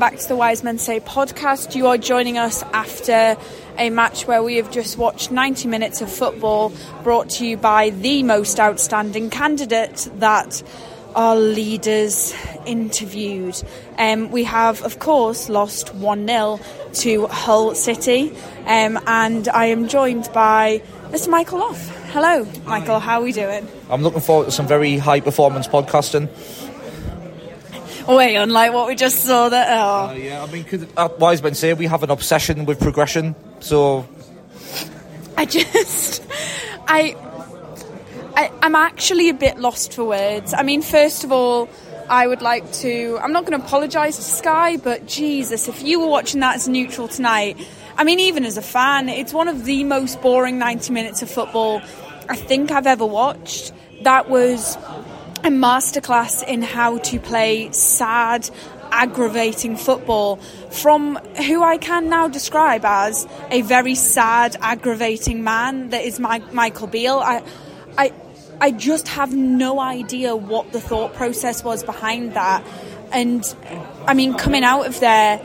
Back to the Wise Men Say podcast. You are joining us after a match where we have just watched 90 minutes of football brought to you by the most outstanding candidate that our leaders interviewed. Um, we have, of course, lost 1 0 to Hull City, um, and I am joined by Mr. Michael Off. Hello, Michael, how are we doing? I'm looking forward to some very high performance podcasting. Way unlike what we just saw that. Oh. Uh, yeah, I mean, cause, uh, wise men say we have an obsession with progression, so I just, I, I, I'm actually a bit lost for words. I mean, first of all, I would like to. I'm not going to apologise to Sky, but Jesus, if you were watching that as neutral tonight, I mean, even as a fan, it's one of the most boring 90 minutes of football I think I've ever watched. That was a masterclass in how to play sad, aggravating football from who I can now describe as a very sad, aggravating man that is my, Michael Beale. I, I, I just have no idea what the thought process was behind that. And I mean, coming out of there,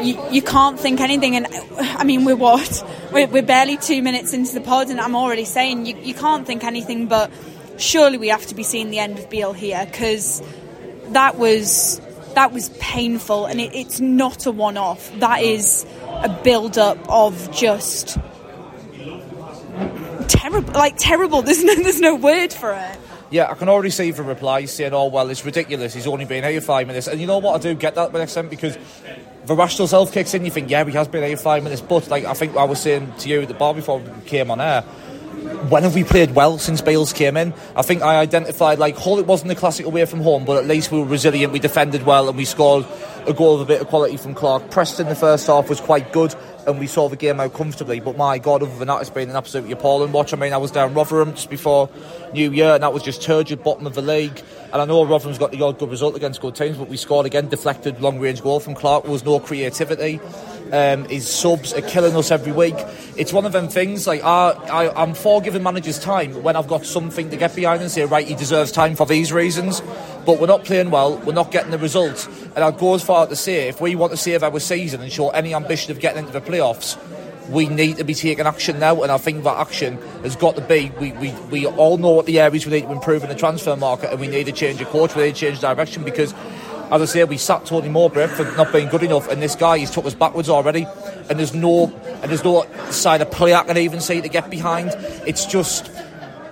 you, you can't think anything. And I mean, we're what? We're, we're barely two minutes into the pod, and I'm already saying you, you can't think anything but surely we have to be seeing the end of Beale here because that was that was painful, and it, it's not a one-off. That is a build-up of just terrible, like terrible. There's no, there's no word for it. yeah, I can already see the replies saying, "Oh well, it's ridiculous. He's only been here five minutes." And you know what? I do get that an extent because the rational self kicks in. You think, "Yeah, he has been here five minutes," but like I think I was saying to you at the bar before we came on air. When have we played well since Bales came in? I think I identified like Hull. It wasn't the classic away from home, but at least we were resilient. We defended well, and we scored a goal of a bit of quality from Clarke. Preston the first half was quite good, and we saw the game out comfortably. But my God, other than that, it's been an absolutely appalling watch. I mean, I was down Rotherham just before New Year, and that was just turgid bottom of the league. And I know Rotherham's got the odd good result against good teams, but we scored again, deflected long range goal from Clarke. There was no creativity. Um, his subs are killing us every week. It's one of them things. Like I, I, I'm for giving managers time when I've got something to get behind and say, right, he deserves time for these reasons. But we're not playing well. We're not getting the results. And I'd go as far as to say, if we want to save our season and show any ambition of getting into the playoffs, we need to be taking action now. And I think that action has got to be. We, we, we all know what the areas we need to improve in the transfer market, and we need to change a coach. We need to change direction because as I say, we sat Tony Mowbray for not being good enough, and this guy he's took us backwards already. And there's no and there's no side of play I can even see to get behind. It's just.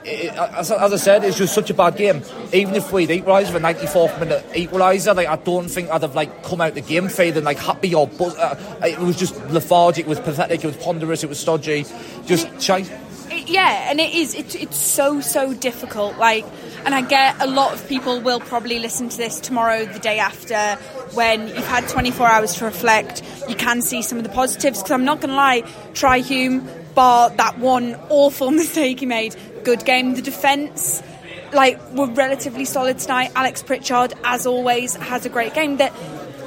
It, as, as I said, it's just such a bad game. Even if we'd equalised with a 94th minute equaliser, like I don't think I'd have like come out the game feeling like happy or buzz. Uh, it was just lethargic, it was pathetic, it was ponderous, it was stodgy, just shite. It- yeah, and it is. It, it's so so difficult. Like, and I get a lot of people will probably listen to this tomorrow, the day after, when you've had 24 hours to reflect. You can see some of the positives. Because I'm not going to lie, Trai Hume, bar that one awful mistake he made. Good game. The defence, like, were relatively solid tonight. Alex Pritchard, as always, has a great game. That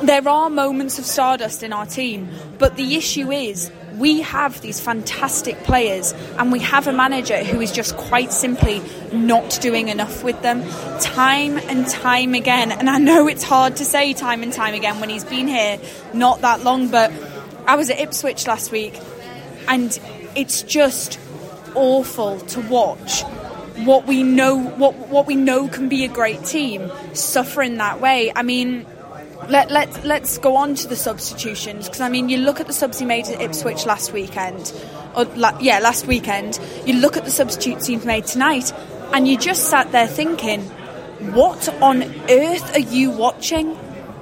there are moments of stardust in our team, but the issue is we have these fantastic players and we have a manager who is just quite simply not doing enough with them time and time again. And I know it's hard to say time and time again when he's been here not that long, but I was at Ipswich last week and it's just awful to watch what we know what what we know can be a great team suffer in that way. I mean, let let let's go on to the substitutions because I mean, you look at the subs he made at Ipswich last weekend, or la- yeah, last weekend. You look at the substitutes he's made tonight, and you just sat there thinking, what on earth are you watching?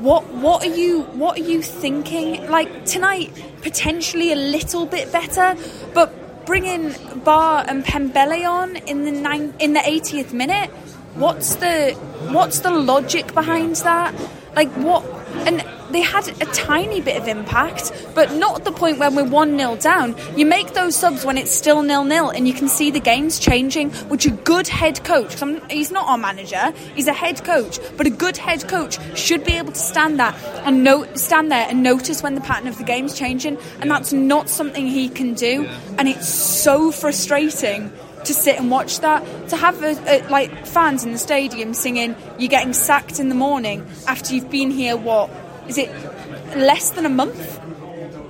What what are you what are you thinking? Like tonight, potentially a little bit better, but bringing Ba and Pembele on in the nine, in the 80th minute. What's the what's the logic behind that? Like what? And they had a tiny bit of impact, but not at the point when we're 1 0 down. You make those subs when it's still nil nil, and you can see the game's changing, which a good head coach, he's not our manager, he's a head coach, but a good head coach should be able to stand that and note, stand there and notice when the pattern of the game's changing, and that's not something he can do, and it's so frustrating to sit and watch that. To have a, a, like fans in the stadium singing "You're getting sacked in the morning" after you've been here. What is it? Less than a month.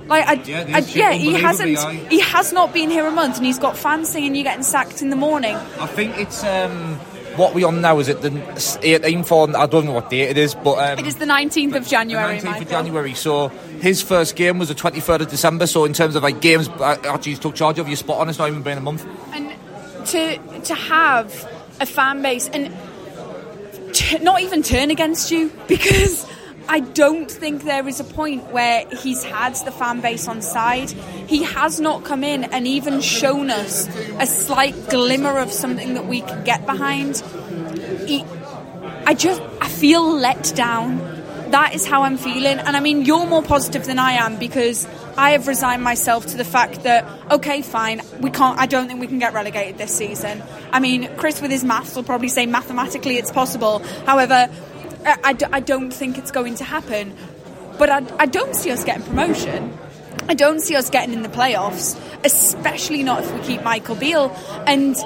Like I, yeah, I, yeah he hasn't. He has not been here a month, and he's got fans singing "You're getting sacked in the morning." I think it's. Um what we on now is it the 18th or I don't know what date it is, but um, it is the 19th of January. The 19th of January. So his first game was the 23rd of December. So in terms of like games, actually he's took charge of. You spot on. It's not even been a month. To to have a fan base and t- not even turn against you because I don't think there is a point where he's had the fan base on side. He has not come in and even shown us a slight glimmer of something that we can get behind. He, I just I feel let down. That is how I'm feeling, and I mean you're more positive than I am because I have resigned myself to the fact that okay, fine, we can't. I don't think we can get relegated this season. I mean, Chris with his maths will probably say mathematically it's possible. However, I, I, I don't think it's going to happen. But I, I don't see us getting promotion. I don't see us getting in the playoffs, especially not if we keep Michael Beale. And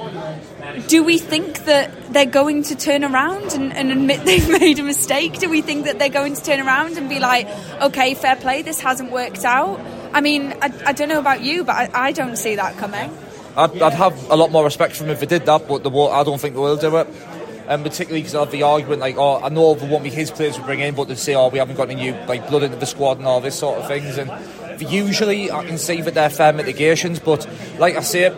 do we think that they're going to turn around and, and, admit they've made a mistake? Do we think that they're going to turn around and be like, okay, fair play, this hasn't worked out? I mean, I, I don't know about you, but I, I don't see that coming. I'd, I'd, have a lot more respect for them if they did that, but the, I don't think they will do it. And particularly because of the argument, like, oh, I know it won't be his players we bring in, but they say, oh, we haven't got any new like blood into the squad and all this sort of things. And usually I can see that they're fair mitigations, but like I say,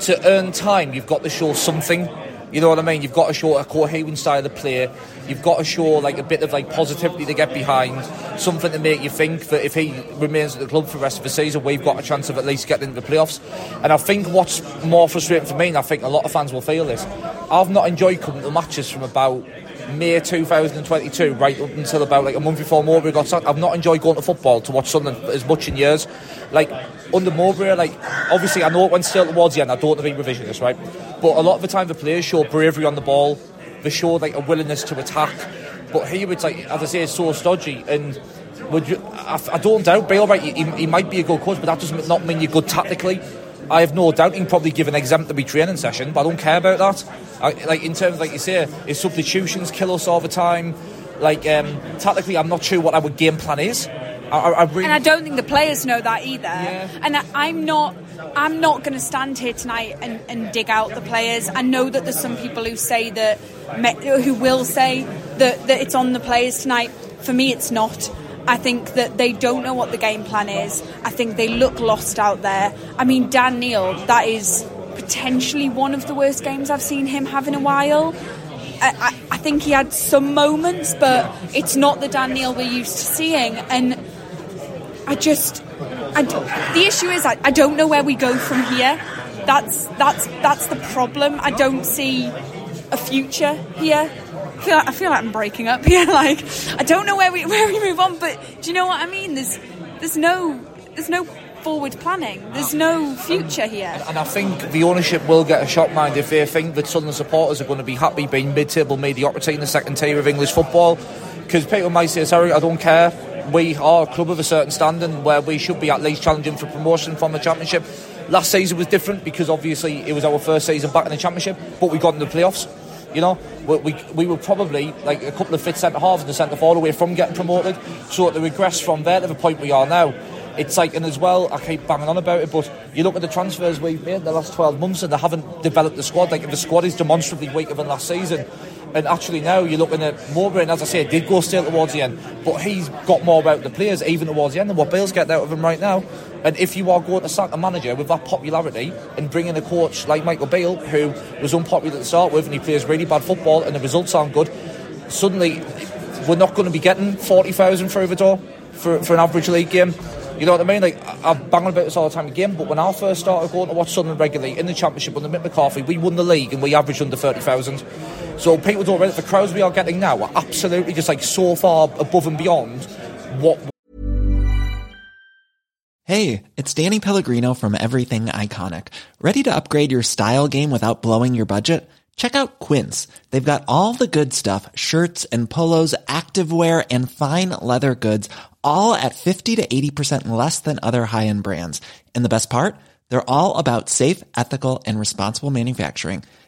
to earn time, you've got to show something you know what I mean? You've got to show a coherent style of play. You've got to show like a bit of like positivity to get behind, something to make you think that if he remains at the club for the rest of the season, we've got a chance of at least getting into the playoffs. And I think what's more frustrating for me, and I think a lot of fans will feel this, I've not enjoyed coming to matches from about May 2022 right up until about like a month before Mowbray got sacked. I've not enjoyed going to football to watch Sunderland as much in years. Like under Mowbray, like obviously I know it went still towards the end. I don't want to be revisionist, right? But a lot of the time the players show bravery on the ball. They show like a willingness to attack. But here it's like, as I say, it's so stodgy and. Would you, I, I don't doubt Beale, right? He, he might be a good coach, but that does not mean you're good tactically. I have no doubt he can probably give an exemplary training session, but I don't care about that. I, like in terms, like you say, his substitutions kill us all the time. Like um, tactically, I'm not sure what our game plan is. I, I really and I don't think the players know that either. Yeah. And I, am not. I'm not going to stand here tonight and, and, dig out the players. I know that there's some people who say that, who will say that, that it's on the players tonight. For me, it's not. I think that they don't know what the game plan is. I think they look lost out there. I mean, Dan Neil, that is potentially one of the worst games I've seen him have in a while. I, I, I think he had some moments, but it's not the Dan Neil we're used to seeing. And I just, I, the issue is I, I don't know where we go from here. That's that's that's the problem. I don't see a future here feel like, I feel like I'm breaking up here. Like I don't know where we where we move on, but do you know what I mean? There's there's no there's no forward planning. There's no future here. And I think the ownership will get a shock mind if they think that Southern supporters are going to be happy being mid-table mediocrity in the second tier of English football. Because people might say, sorry, I don't care. We are a club of a certain standing where we should be at least challenging for promotion from the championship. Last season was different because obviously it was our first season back in the championship, but we got in the playoffs. You know, we, we, we were probably like a couple of fit centre halves and the centre forward away from getting promoted. So to regress from there to the point we are now, it's like, and as well, I keep banging on about it, but you look at the transfers we've made in the last 12 months and they haven't developed the squad. Like, the squad is demonstrably weaker than last season. And actually now you're looking at Mowbray, and as I say, did go still towards the end, but he's got more about the players even towards the end than what Beale's getting out of him right now. And if you are going to sack a manager with that popularity and bringing a coach like Michael Beale, who was unpopular to start with and he plays really bad football and the results aren't good, suddenly we're not going to be getting 40,000 through the door for, for an average league game. You know what I mean? Like I bang on about this all the time again, but when I first started going to watch Sunderland regularly in the Championship under Mick McCarthy, we won the league and we averaged under thirty thousand. So people don't realize the crowds we are getting now are absolutely just like so far above and beyond what. Hey, it's Danny Pellegrino from Everything Iconic. Ready to upgrade your style game without blowing your budget? Check out Quince. They've got all the good stuff shirts and polos, activewear, and fine leather goods, all at 50 to 80% less than other high end brands. And the best part? They're all about safe, ethical, and responsible manufacturing.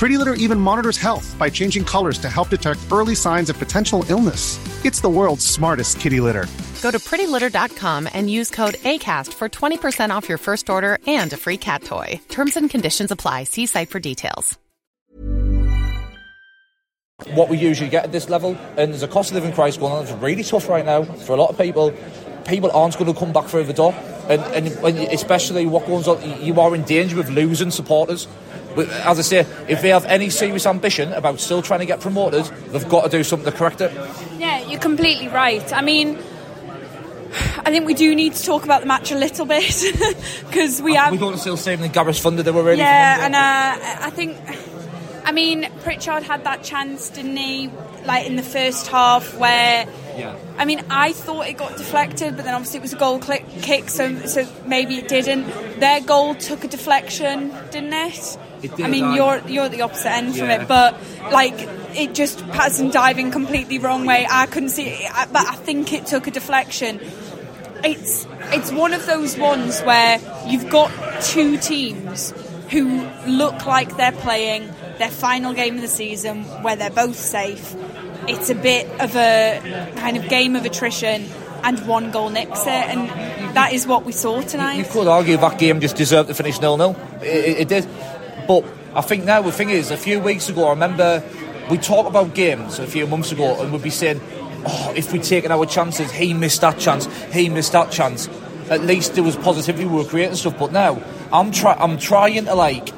Pretty Litter even monitors health by changing colors to help detect early signs of potential illness. It's the world's smartest kitty litter. Go to prettylitter.com and use code ACAST for 20% off your first order and a free cat toy. Terms and conditions apply. See site for details. what we usually get at this level. And there's a cost of living crisis going on. It's really tough right now for a lot of people. People aren't going to come back through the door, and, and especially what goes on, you are in danger of losing supporters. But as I say, if they have any serious ambition about still trying to get promoted, they've got to do something to correct it. Yeah, you're completely right. I mean, I think we do need to talk about the match a little bit because we have. We don't still say the Gareth Thunder they were really. Yeah, and uh, I think. I mean, Pritchard had that chance, didn't he? Like in the first half, where Yeah. I mean, I thought it got deflected, but then obviously it was a goal click, kick, so so maybe it didn't. Their goal took a deflection, didn't it? It did, I mean, aye. you're you're at the opposite end from it, but like it just Patterson diving completely wrong way. I couldn't see it, but I think it took a deflection. It's it's one of those ones where you've got two teams who look like they're playing their final game of the season where they're both safe. It's a bit of a kind of game of attrition and one goal nicks it and that is what we saw tonight. You could argue that game just deserved to finish nil nil. It, it, it did, but I think now the thing is, a few weeks ago, I remember we talked about games a few months ago, and we'd be saying, "Oh, if we'd taken our chances, he missed that chance, he missed that chance." At least there was positivity. We were creating stuff. But now I'm try I'm trying to like.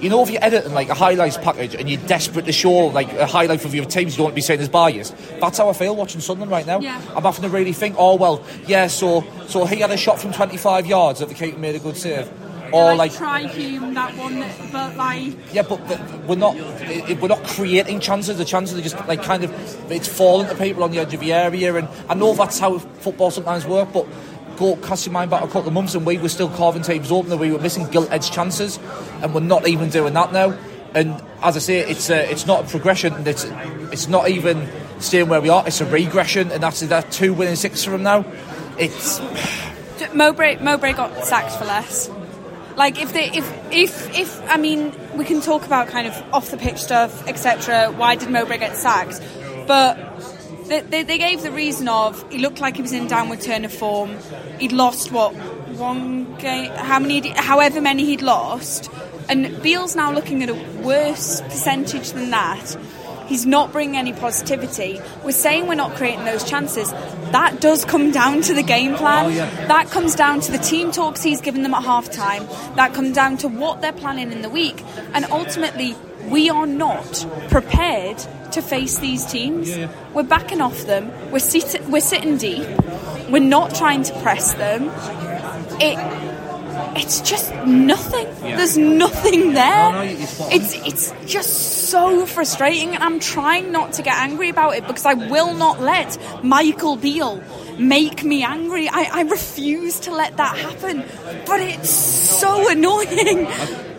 You know, if you're editing like a highlights package and you're desperate to show like a highlight of your teams, you don't want to be seen as biased. That's how I feel watching Sunderland right now. Yeah. I'm having to really think. Oh well, yeah. So so he had a shot from 25 yards that the keeper made a good save, or like Trai Hume that one, but like yeah, but, but we're not i- i- we're not creating chances. The chances are just like kind of it's falling to people on the edge of the area, and I know that's how football sometimes works. But go cast your mind back a couple of months, and we were still carving teams open, and we were missing gilt edge chances, and we're not even doing that now. And as I say, it's a, it's not a progression. and It's it's not even staying where we are. It's a regression, and that's that two winning six from now. It's Mowbray Mowbray got sacked for less. Like if they if if if I mean we can talk about kind of off the pitch stuff etc. Why did Mowbray get sacked? But they, they, they gave the reason of he looked like he was in downward turn of form. He'd lost what one game, how many, however many he'd lost, and Beale's now looking at a worse percentage than that. He's not bringing any positivity. We're saying we're not creating those chances. That does come down to the game plan. Oh, yeah. That comes down to the team talks he's given them at half time. That comes down to what they're planning in the week. And ultimately, we are not prepared to face these teams. We're backing off them. We're, sit- we're sitting deep. We're not trying to press them. It it's just nothing. There's nothing there. No, no, you're spot on. it's it's just so frustrating, I'm trying not to get angry about it because I will not let Michael Beale make me angry. I, I refuse to let that happen. But it's so annoying.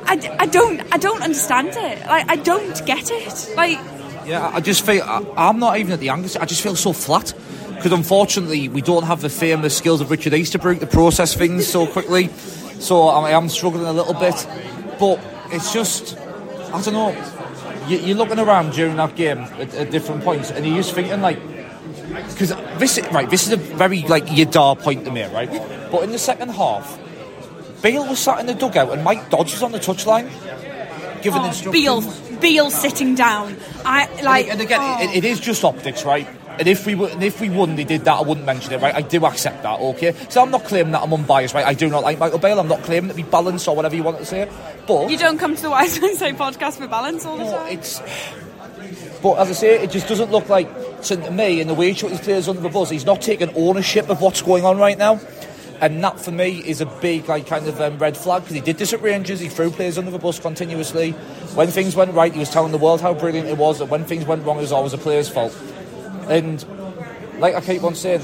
I, I don't I don't understand it. Like I don't get it. Like Yeah, I just feel I, I'm not even at the angles. I just feel so flat because unfortunately we don't have the famous skills of Richard Easterbrook to process things so quickly. So I am struggling a little bit, but it's just I don't know. You, you're looking around during that game at, at different points, and you're just thinking like, because this right, this is a very like Yadar point to me, right? But in the second half, Beale was sat in the dugout and Mike Dodds was on the touchline giving oh, instructions. Beale Beale sitting down. I like and again, oh. it, it is just optics, right? And if we were, and if we won, they did that. I wouldn't mention it, right? I do accept that, okay? So I'm not claiming that I'm unbiased, right? I do not like Michael Beale. I'm not claiming to be balanced or whatever you want to say. But You don't come to the Wise Say podcast for balance all the no, time. it's. But as I say, it just doesn't look like to me in the way he players under the bus. He's not taking ownership of what's going on right now. And that for me is a big like kind of um, red flag because he did this at Rangers. He threw players under the bus continuously. When things went right, he was telling the world how brilliant it was. And when things went wrong, it was always a player's fault. And like I keep on saying,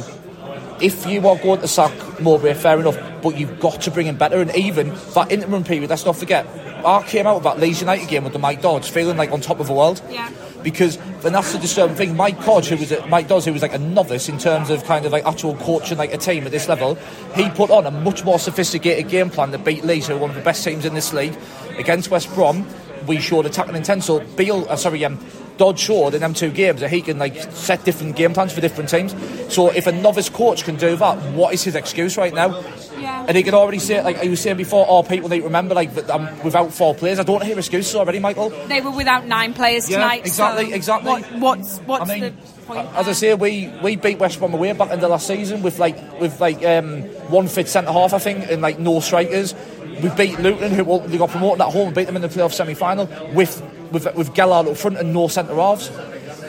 if you are going to sack Mowbray, fair enough, but you've got to bring him better. And even that interim period, let's not forget, I came out of that Leeds United game with the Mike Dodds feeling like on top of the world. Yeah. Because then that's the disturbing thing. Mike Dodds, who was Mike Dodds, who was like a novice in terms of kind of like actual coaching like a team at this level, he put on a much more sophisticated game plan to beat Leeds, who are one of the best teams in this league, against West Brom. We showed attacking intent. So Beale, uh, sorry, um, Dodd showed in them two games that he can like set different game plans for different teams. So if a novice coach can do that, what is his excuse right now? Yeah. And he can already say, like I was saying before, oh, people need to remember, like that I'm without four players. I don't hear excuses already, Michael. They were without nine players Yeah, tonight. exactly, so exactly. What, what's what's I mean, the point? as I say, we, we beat West Brom away back in the last season with like with like um, one fit centre half, I think, and like no strikers. We beat Luton, who ultimately got promoted at home, and beat them in the playoff semi final with with with Gelhardt up front and no centre halves.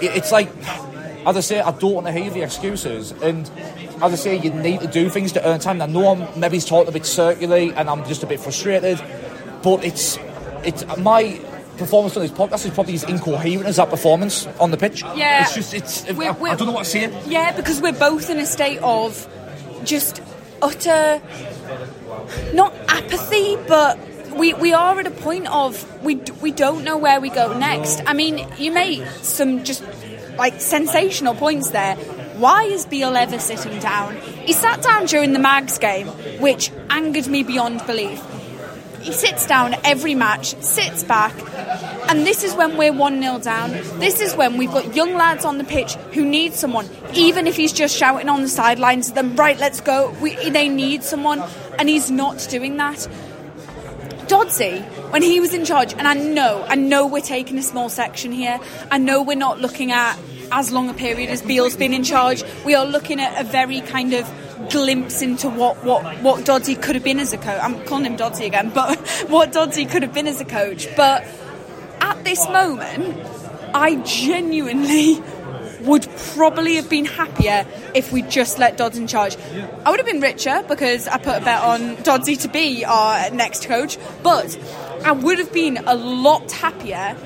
It, it's like, as I say, I don't want to hear the excuses, and as I say, you need to do things to earn time. I know I'm maybe talking a bit circularly, and I'm just a bit frustrated, but it's it's my. Performance on this podcast is probably as incoherent as that performance on the pitch. Yeah. it's just it's. We're- I, we're- I don't know what to say. Yeah, because we're both in a state of just utter, not apathy, but we, we are at a point of we, we don't know where we go next. I mean, you made some just like sensational points there. Why is Beale ever sitting down? He sat down during the Mags game, which angered me beyond belief. He sits down every match, sits back, and this is when we're 1 0 down. This is when we've got young lads on the pitch who need someone, even if he's just shouting on the sidelines to them, right, let's go. We, they need someone, and he's not doing that. Dodsey, when he was in charge, and I know, I know we're taking a small section here. I know we're not looking at as long a period as Beale's been in charge. We are looking at a very kind of glimpse into what what what Dodsey could have been as a coach. I'm calling him Dodsey again, but what Dodsey could have been as a coach. But at this moment, I genuinely would probably have been happier if we just let Dodds in charge. I would have been richer because I put a bet on Dodsey to be our next coach, but I would have been a lot happier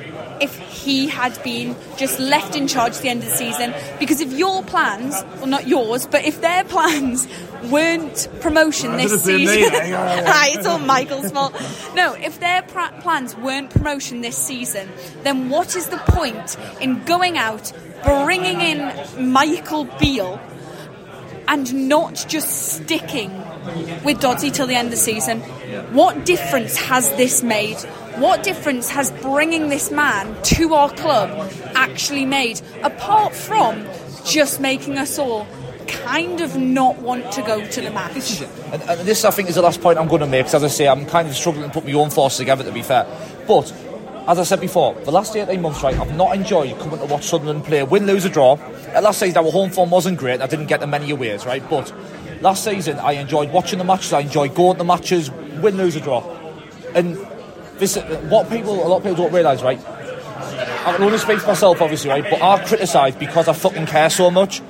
if he had been just left in charge at the end of the season. Because if your plans, well, not yours, but if their plans weren't promotion this season, it's all Michael's fault. No, if their plans weren't promotion this season, then what is the point in going out, bringing in Michael Beale, and not just sticking with Dodsey till the end of the season? What difference has this made? What difference has bringing this man to our club actually made, apart from just making us all kind of not want to go to the match? And, and this, I think, is the last point I'm going to make. Because, as I say, I'm kind of struggling to put my own forces together. To be fair, but as I said before, the last 18 months, right, I've not enjoyed coming to watch Sunderland play, win, lose, or draw. Uh, last season, our home form wasn't great. I didn't get the many aways, right? But last season, I enjoyed watching the matches. I enjoyed going to the matches, win, lose, or draw. And this, what people, a lot of people don't realise, right? I can only speak for myself, obviously, right? But I criticise because I fucking care so much.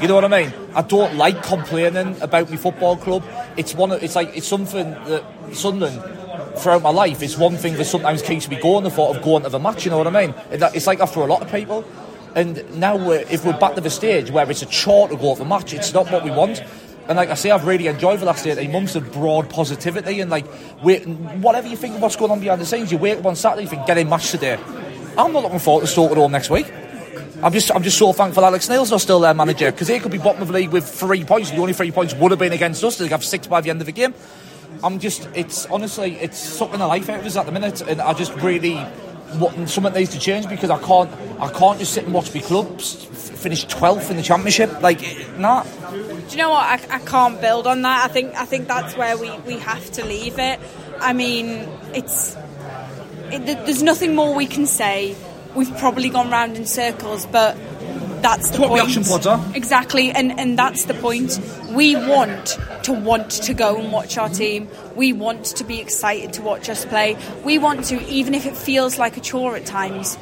You know what I mean? I don't like complaining about my football club. It's one. Of, it's like it's something that Sunderland throughout my life. It's one thing that sometimes keeps me going. The thought of going to the match. You know what I mean? It's like that for a lot of people. And now, we're, if we're back to the stage where it's a chore to go to the match, it's not what we want. And like I say, I've really enjoyed the last 18 months of broad positivity and like, whatever you think of what's going on behind the scenes, you wake up on Saturday, you think, get a match today. I'm not looking forward to Stoke at home next week. I'm just, I'm just so thankful Alex Neil's not still their manager because they could be bottom of the league with three points. The only three points would have been against us. They'd have six by the end of the game. I'm just, it's honestly, it's sucking the life out of us at the minute, and I just really want something needs to change because I can't, I can't just sit and watch my clubs finish 12th in the championship. Like, nah. Do you know what? I, I can't build on that. I think I think that's where we, we have to leave it. I mean, it's it, there's nothing more we can say. We've probably gone round in circles, but that's the what point. the action pods are. Exactly, and and that's the point. We want to want to go and watch our team. We want to be excited to watch us play. We want to, even if it feels like a chore at times,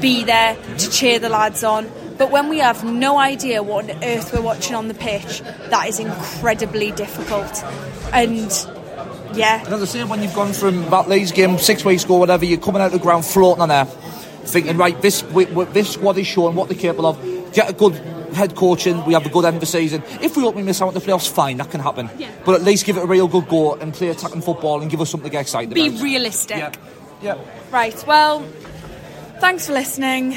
be there to cheer the lads on. But when we have no idea what on earth we're watching on the pitch, that is incredibly difficult. And yeah, And as I say, when you've gone from that Leeds game six weeks ago, whatever, you're coming out of the ground floating on air, thinking, right, this we, we, this squad is showing what they're capable of. Get a good head coaching, we have a good end of the season. If we ultimately miss out on the playoffs, fine, that can happen. Yeah. But at least give it a real good go and play attacking football and give us something to get excited be about. realistic. Yeah. Yeah. Right, well, thanks for listening.